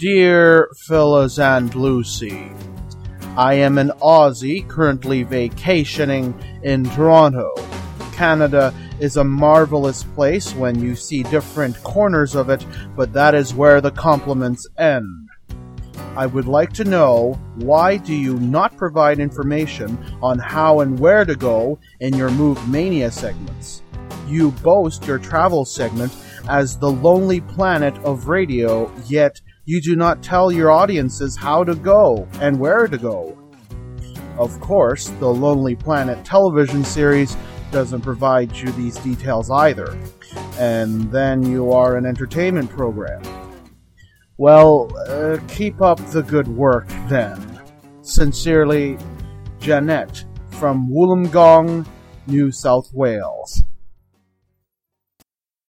Dear Phil Liz and Lucy, I am an Aussie currently vacationing in Toronto. Canada is a marvelous place when you see different corners of it, but that is where the compliments end. I would like to know why do you not provide information on how and where to go in your Move Mania segments? You boast your travel segment as the Lonely Planet of radio, yet you do not tell your audiences how to go and where to go. Of course, the Lonely Planet television series doesn't provide you these details either. And then you are an entertainment program. Well, uh, keep up the good work then. Sincerely, Janette from Wollongong, New South Wales.